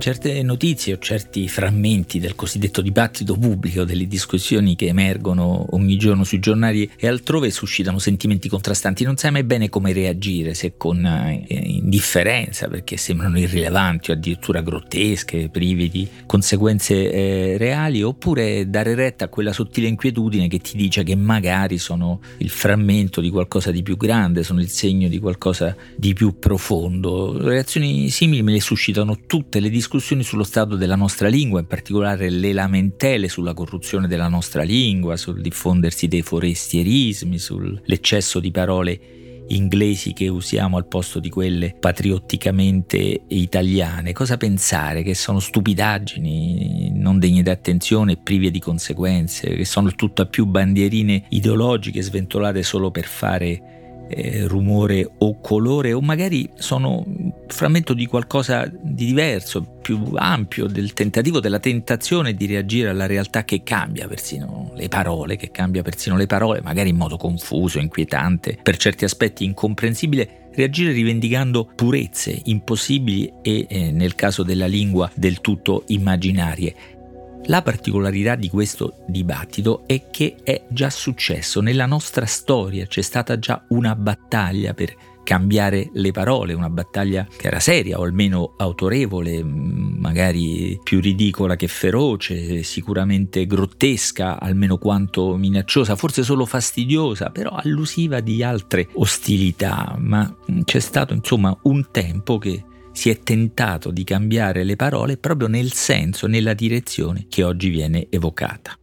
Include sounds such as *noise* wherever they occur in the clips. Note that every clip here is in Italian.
Certe notizie o certi frammenti del cosiddetto dibattito pubblico, delle discussioni che emergono ogni giorno sui giornali e altrove suscitano sentimenti contrastanti. Non sai mai bene come reagire, se con eh, indifferenza perché sembrano irrilevanti o addirittura grottesche, privi di conseguenze eh, reali, oppure dare retta a quella sottile inquietudine che ti dice che magari sono il frammento di qualcosa di più grande, sono il segno di qualcosa di più profondo. Reazioni simili me le suscitano tutte le discussioni discussioni sullo stato della nostra lingua, in particolare le lamentele sulla corruzione della nostra lingua, sul diffondersi dei forestierismi, sull'eccesso di parole inglesi che usiamo al posto di quelle patriotticamente italiane. Cosa pensare? Che sono stupidaggini, non degne di attenzione e prive di conseguenze, che sono tutto più bandierine ideologiche sventolate solo per fare eh, rumore o colore o magari sono frammento di qualcosa di diverso, più ampio, del tentativo, della tentazione di reagire alla realtà che cambia persino le parole, che cambia persino le parole, magari in modo confuso, inquietante, per certi aspetti incomprensibile, reagire rivendicando purezze impossibili e, eh, nel caso della lingua, del tutto immaginarie. La particolarità di questo dibattito è che è già successo, nella nostra storia c'è stata già una battaglia per cambiare le parole, una battaglia che era seria o almeno autorevole, magari più ridicola che feroce, sicuramente grottesca, almeno quanto minacciosa, forse solo fastidiosa, però allusiva di altre ostilità, ma c'è stato insomma un tempo che si è tentato di cambiare le parole proprio nel senso, nella direzione che oggi viene evocata.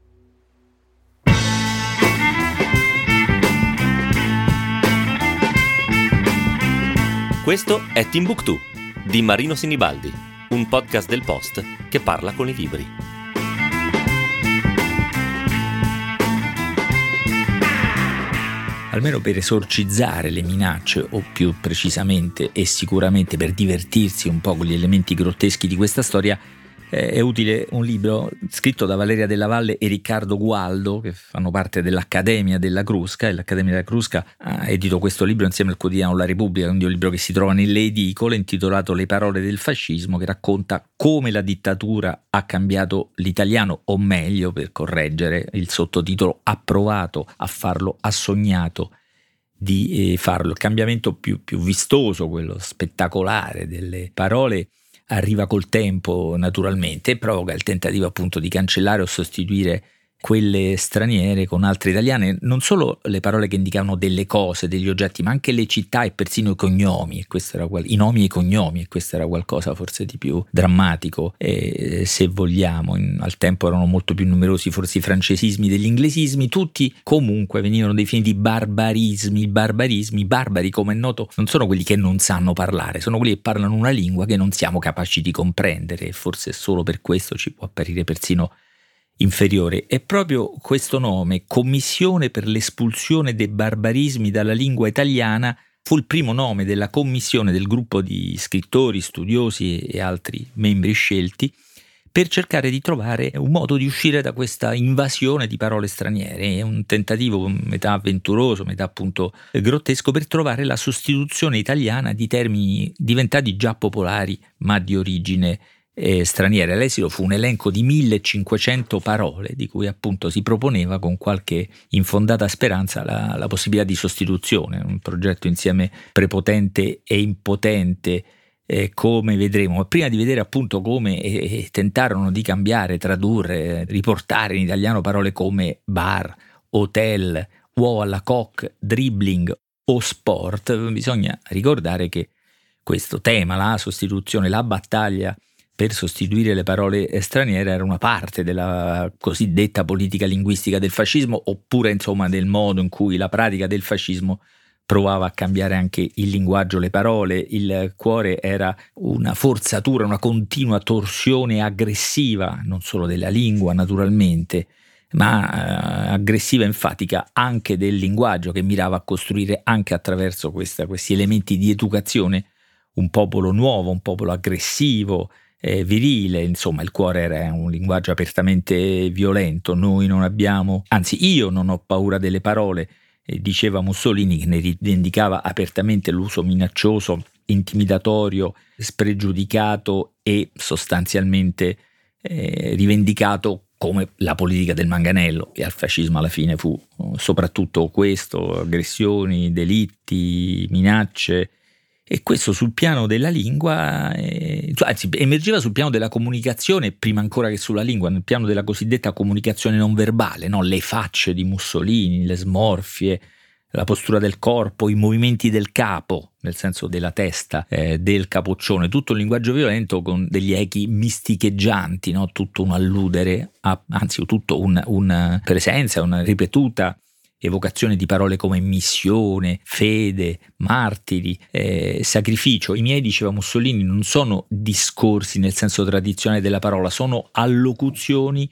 Questo è Timbuktu di Marino Sinibaldi, un podcast del Post che parla con i libri. Almeno per esorcizzare le minacce o più precisamente e sicuramente per divertirsi un po' con gli elementi grotteschi di questa storia, è utile un libro scritto da Valeria della Valle e Riccardo Gualdo, che fanno parte dell'Accademia della Crusca, e l'Accademia della Crusca ha edito questo libro insieme al quotidiano La Repubblica, quindi un libro che si trova nelle edicole, intitolato Le parole del fascismo, che racconta come la dittatura ha cambiato l'italiano, o meglio, per correggere il sottotitolo, ha provato a farlo, ha sognato di eh, farlo. Il cambiamento più, più vistoso, quello spettacolare delle parole, arriva col tempo naturalmente provoca il tentativo appunto di cancellare o sostituire quelle straniere con altre italiane, non solo le parole che indicavano delle cose, degli oggetti, ma anche le città e persino i cognomi, qual- i nomi e i cognomi, e questo era qualcosa forse di più drammatico, eh, se vogliamo. In, al tempo erano molto più numerosi forse i francesismi degli inglesismi, tutti comunque venivano definiti barbarismi, barbarismi, barbari come è noto non sono quelli che non sanno parlare, sono quelli che parlano una lingua che non siamo capaci di comprendere e forse solo per questo ci può apparire persino inferiore. E proprio questo nome, Commissione per l'espulsione dei barbarismi dalla lingua italiana, fu il primo nome della commissione del gruppo di scrittori, studiosi e altri membri scelti per cercare di trovare un modo di uscire da questa invasione di parole straniere, È un tentativo metà avventuroso, metà appunto grottesco per trovare la sostituzione italiana di termini diventati già popolari ma di origine eh, straniere. L'esito fu un elenco di 1500 parole di cui appunto si proponeva con qualche infondata speranza la, la possibilità di sostituzione, un progetto insieme prepotente e impotente eh, come vedremo, ma prima di vedere appunto come eh, tentarono di cambiare, tradurre, riportare in italiano parole come bar, hotel, uovo alla coque, dribbling o sport, bisogna ricordare che questo tema, la sostituzione, la battaglia per sostituire le parole straniere era una parte della cosiddetta politica linguistica del fascismo, oppure insomma del modo in cui la pratica del fascismo provava a cambiare anche il linguaggio, le parole, il cuore era una forzatura, una continua torsione aggressiva, non solo della lingua naturalmente, ma eh, aggressiva e enfatica anche del linguaggio che mirava a costruire anche attraverso questa, questi elementi di educazione un popolo nuovo, un popolo aggressivo, eh, virile, insomma il cuore era un linguaggio apertamente violento, noi non abbiamo, anzi io non ho paura delle parole, eh, diceva Mussolini che ne rivendicava apertamente l'uso minaccioso intimidatorio, spregiudicato e sostanzialmente eh, rivendicato come la politica del manganello. E al fascismo alla fine fu soprattutto questo, aggressioni, delitti, minacce e questo sul piano della lingua, eh, anzi emergeva sul piano della comunicazione prima ancora che sulla lingua, nel piano della cosiddetta comunicazione non verbale, no? le facce di Mussolini, le smorfie, la postura del corpo, i movimenti del capo, nel senso della testa, eh, del capoccione, tutto un linguaggio violento con degli echi misticheggianti, no? tutto un alludere, a, anzi tutto un, una presenza, una ripetuta evocazione di parole come missione, fede, martiri, eh, sacrificio. I miei, diceva Mussolini, non sono discorsi nel senso tradizionale della parola, sono allocuzioni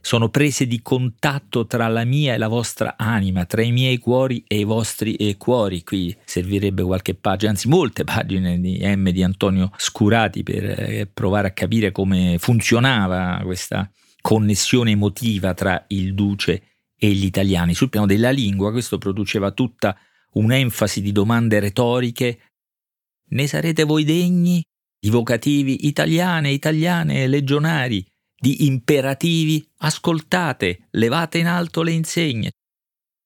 sono prese di contatto tra la mia e la vostra anima, tra i miei cuori e i vostri eh, cuori. Qui servirebbe qualche pagina, anzi molte pagine di M di Antonio Scurati per eh, provare a capire come funzionava questa connessione emotiva tra il duce e gli italiani. Sul piano della lingua questo produceva tutta un'enfasi di domande retoriche. Ne sarete voi degni? Di vocativi italiane, italiane, legionari, di imperativi, ascoltate, levate in alto le insegne,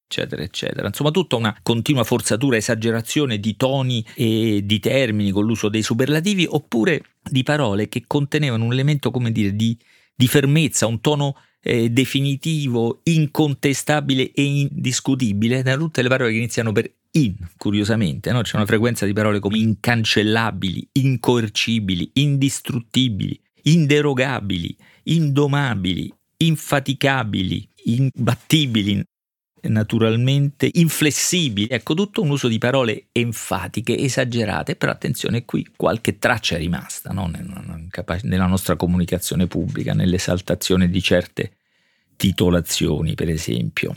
eccetera, eccetera. Insomma, tutta una continua forzatura, esagerazione di toni e di termini con l'uso dei superlativi, oppure di parole che contenevano un elemento, come dire, di, di fermezza, un tono eh, definitivo, incontestabile e indiscutibile, da tutte le parole che iniziano per in, curiosamente, no? c'è una frequenza di parole come incancellabili, incoercibili, indistruttibili, inderogabili, indomabili, infaticabili, imbattibili, naturalmente inflessibili. Ecco, tutto un uso di parole enfatiche, esagerate, però attenzione, qui qualche traccia è rimasta no? nella nostra comunicazione pubblica, nell'esaltazione di certe titolazioni, per esempio.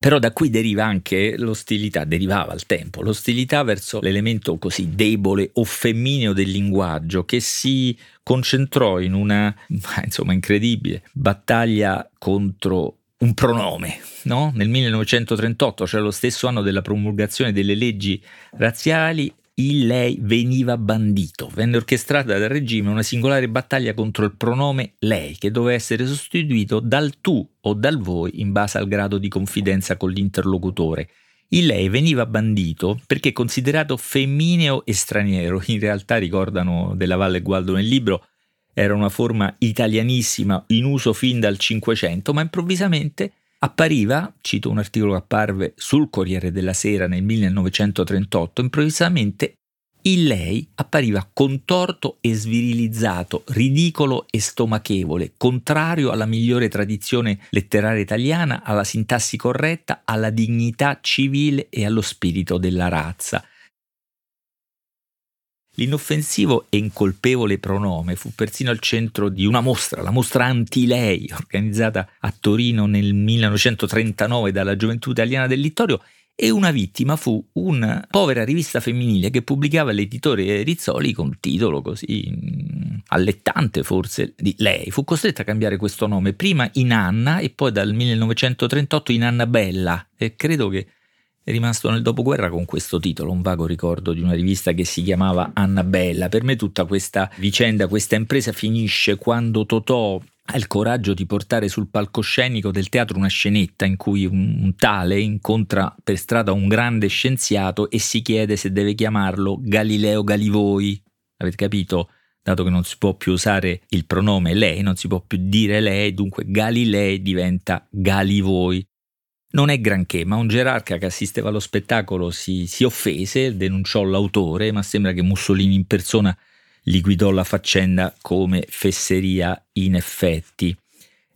Però da qui deriva anche l'ostilità, derivava al tempo, l'ostilità verso l'elemento così debole o femmineo del linguaggio che si concentrò in una, *laughs* insomma, incredibile battaglia contro un pronome, no? Nel 1938, cioè lo stesso anno della promulgazione delle leggi razziali, il lei veniva bandito. Venne orchestrata dal regime una singolare battaglia contro il pronome lei, che doveva essere sostituito dal tu o dal voi in base al grado di confidenza con l'interlocutore. Il lei veniva bandito perché considerato femmineo e straniero, in realtà ricordano della Valle Gualdo nel libro, era una forma italianissima in uso fin dal Cinquecento, ma improvvisamente appariva, cito un articolo che apparve sul Corriere della Sera nel 1938, improvvisamente il lei appariva contorto e svirilizzato, ridicolo e stomachevole, contrario alla migliore tradizione letteraria italiana, alla sintassi corretta, alla dignità civile e allo spirito della razza. L'inoffensivo e incolpevole pronome fu persino al centro di una mostra, la mostra Anti-Lei, organizzata a Torino nel 1939 dalla Gioventù Italiana del Littorio, e una vittima fu una povera rivista femminile che pubblicava l'editore Rizzoli con titolo così mm, allettante forse di lei. Fu costretta a cambiare questo nome prima in Anna e poi dal 1938 in Annabella e credo che è rimasto nel dopoguerra con questo titolo, un vago ricordo di una rivista che si chiamava Annabella. Per me tutta questa vicenda, questa impresa finisce quando Totò ha il coraggio di portare sul palcoscenico del teatro una scenetta in cui un, tale incontra per strada un grande scienziato e si chiede se deve chiamarlo Galileo Galivoi. Avete capito? Dato che non si può più usare il pronome lei, non si può più dire lei, dunque Galilei diventa Galivoi. Non è granché, ma un gerarca che assisteva allo spettacolo si, si offese, denunciò l'autore, ma sembra che Mussolini in persona liquidò la faccenda come fesseria in effetti.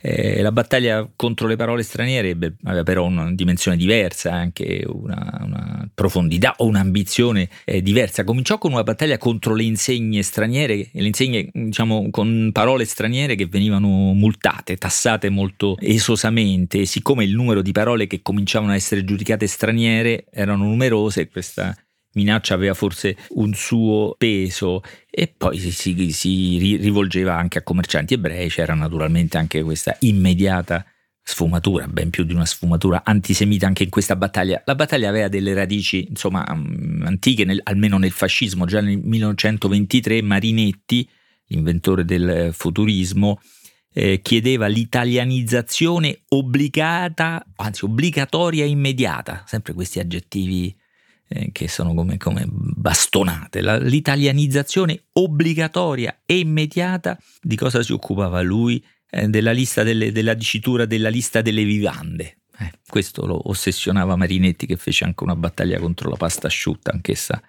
Eh, la battaglia contro le parole straniere beh, aveva però una dimensione diversa, anche una, una profondità o un'ambizione eh, diversa. Cominciò con una battaglia contro le insegne straniere, le insegne diciamo con parole straniere che venivano multate, tassate molto esosamente. Siccome il numero di parole che cominciavano a essere giudicate straniere erano numerose, questa minaccia aveva forse un suo peso e poi si, si, si rivolgeva anche a commercianti ebrei, c'era naturalmente anche questa immediata sfumatura, ben più di una sfumatura antisemita anche in questa battaglia. La battaglia aveva delle radici, insomma, mm, antiche, nel, almeno nel fascismo. Già nel 1923 Marinetti, l'inventore del futurismo, eh, chiedeva l'italianizzazione obbligata, anzi obbligatoria e immediata, sempre questi aggettivi eh, che sono come, come bastonate, La, l'italianizzazione obbligatoria e immediata, di cosa si occupava lui? Eh, della, delle, della dicitura della lista delle vivande. Eh, questo lo ossessionava Marinetti che fece anche una battaglia contro la pasta asciutta, anch'essa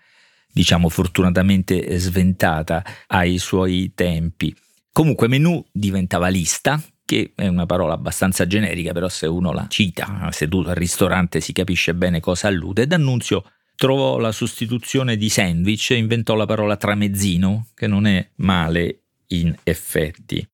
diciamo fortunatamente sventata ai suoi tempi. Comunque menù diventava lista, che è una parola abbastanza generica, però se uno la cita seduto al ristorante si capisce bene cosa allude. D'Annunzio trovò la sostituzione di sandwich e inventò la parola tramezzino, che non è male in effetti.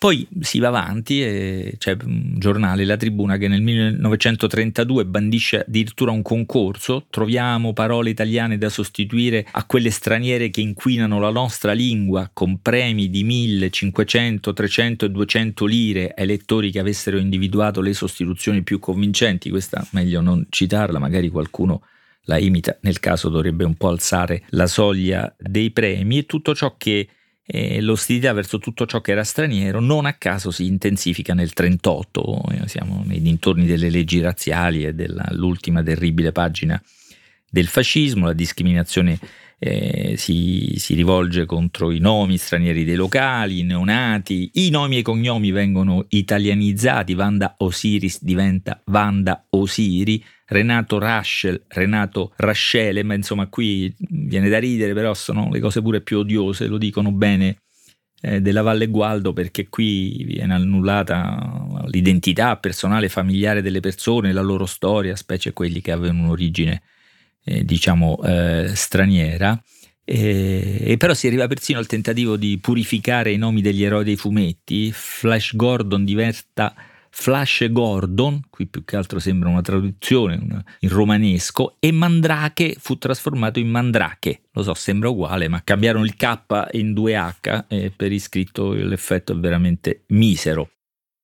Poi si va avanti e c'è un giornale, La Tribuna, che nel 1932 bandisce addirittura un concorso, troviamo parole italiane da sostituire a quelle straniere che inquinano la nostra lingua con premi di 1000, 500, 300 e 200 lire ai lettori che avessero individuato le sostituzioni più convincenti, questa meglio non citarla, magari qualcuno la imita, nel caso dovrebbe un po' alzare la soglia dei premi e tutto ciò che e l'ostilità verso tutto ciò che era straniero non a caso si intensifica nel 1938, eh, siamo nei dintorni delle leggi razziali e dell'ultima terribile pagina del fascismo, la discriminazione eh, si, si, rivolge contro i nomi stranieri dei locali, i neonati, i nomi e i cognomi vengono italianizzati, Vanda Osiris diventa Vanda Osiri, Renato Raschel, Renato Rascele, ma insomma qui viene da ridere, però sono le cose pure più odiose, lo dicono bene eh, della Valle Gualdo perché qui viene annullata l'identità personale familiare delle persone, la loro storia, specie quelli che avevano un'origine eh, diciamo eh, straniera. E, però si arriva persino al tentativo di purificare i nomi degli eroi dei fumetti. Flash Gordon diventa Flash Gordon, qui più che altro sembra una traduzione in romanesco, e Mandrake fu trasformato in Mandrake. Lo so, sembra uguale, ma cambiarono il K in 2H e per iscritto l'effetto è veramente misero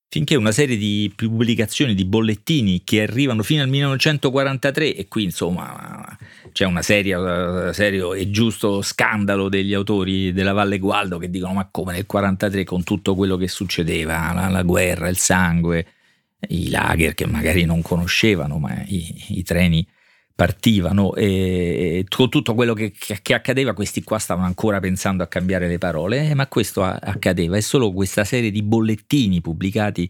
finché una serie di pubblicazioni di bollettini che arrivano fino al 1943 e qui insomma c'è una seria, serio e giusto scandalo degli autori della Valle Gualdo che dicono ma come nel 1943 con tutto quello che succedeva, la, la, guerra, il sangue, i lager che magari non conoscevano ma i, i treni partivano e, con tutto quello che, che, accadeva questi qua stavano ancora pensando a cambiare le parole, eh, ma questo accadeva e solo questa serie di bollettini pubblicati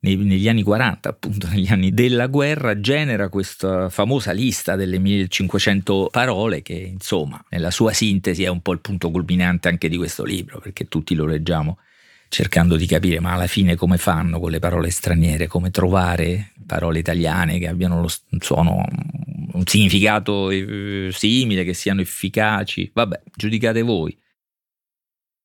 nei, negli anni 40, appunto *laughs* negli anni della guerra, genera questa famosa lista delle 1500 parole che insomma nella sua sintesi è un po' il punto culminante anche di questo libro, perché tutti lo leggiamo cercando di capire ma alla fine come fanno con le parole straniere, come trovare parole italiane che abbiano lo suono un significato eh, simile, che siano efficaci. Vabbè, giudicate voi.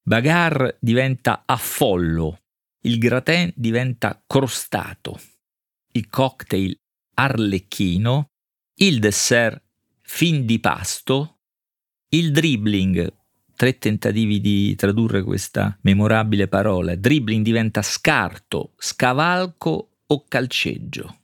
Bagar diventa affollo, il gratin diventa crostato, il cocktail arlecchino, il dessert fin di pasto, il dribbling, tre tentativi di tradurre questa memorabile parola, dribbling diventa scarto, scavalco o calceggio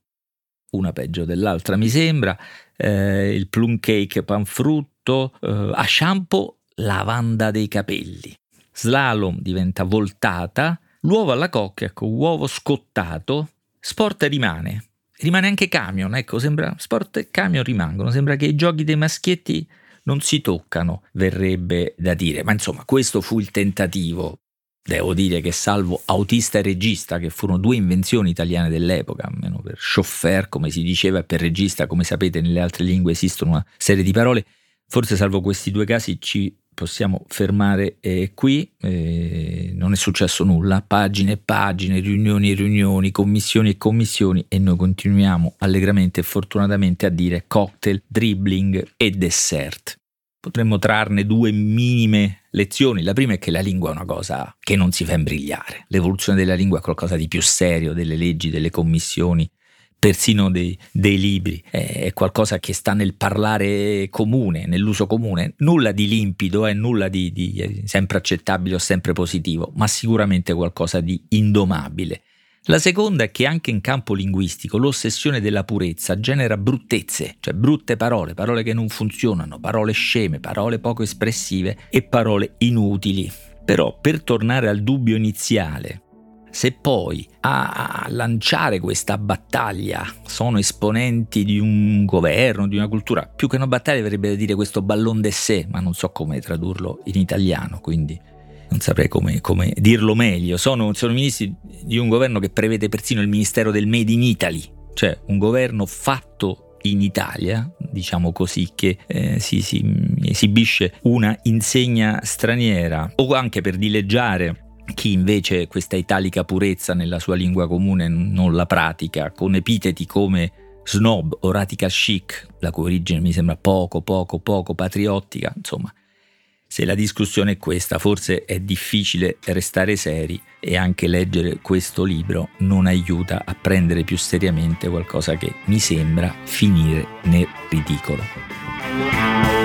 una peggio dell'altra mi sembra, eh, il plum cake panfrutto, eh, a shampoo lavanda dei capelli. Slalom diventa voltata, l'uovo alla cocca, ecco, uovo scottato, sport rimane. Rimane anche camion, ecco, sembra sport e camion rimangono, sembra che i giochi dei maschietti non si toccano, verrebbe da dire, ma insomma questo fu il tentativo Devo dire che salvo autista e regista, che furono due invenzioni italiane dell'epoca, almeno per chauffeur, come si diceva, e per regista, come sapete, nelle altre lingue esistono una serie di parole. Forse salvo questi due casi ci possiamo fermare eh, qui, eh, non è successo nulla, pagine e pagine, riunioni e riunioni, commissioni e commissioni e noi continuiamo allegramente e fortunatamente a dire cocktail, dribbling e dessert. Potremmo trarne due minime lezioni. La prima è che la lingua è una cosa che non si fa imbrigliare. L'evoluzione della lingua è qualcosa di più serio delle leggi, delle commissioni, persino dei, dei libri. È qualcosa che sta nel parlare comune, nell'uso comune. Nulla di limpido, è eh, nulla di, di sempre accettabile o sempre positivo, ma sicuramente qualcosa di indomabile. La seconda è che anche in campo linguistico l'ossessione della purezza genera bruttezze, cioè brutte parole, parole che non funzionano, parole sceme, parole poco espressive e parole inutili. Però per tornare al dubbio iniziale, se poi a lanciare questa battaglia sono esponenti di un governo, di una cultura, più che una battaglia verrebbe da dire questo ballon de sé, ma non so come tradurlo in italiano, quindi non saprei come, come dirlo meglio, sono, sono, ministri di un governo che prevede persino il ministero del Made in Italy, cioè un governo fatto in Italia, diciamo così, che eh, si, si esibisce una insegna straniera. O anche per dileggiare chi invece questa italica purezza nella sua lingua comune non la pratica, con epiteti come snob o radical chic, la cui origine mi sembra poco, poco, poco patriottica, insomma, se la discussione è questa, forse è difficile restare seri e anche leggere questo libro non aiuta a prendere più seriamente qualcosa che mi sembra finire nel ridicolo.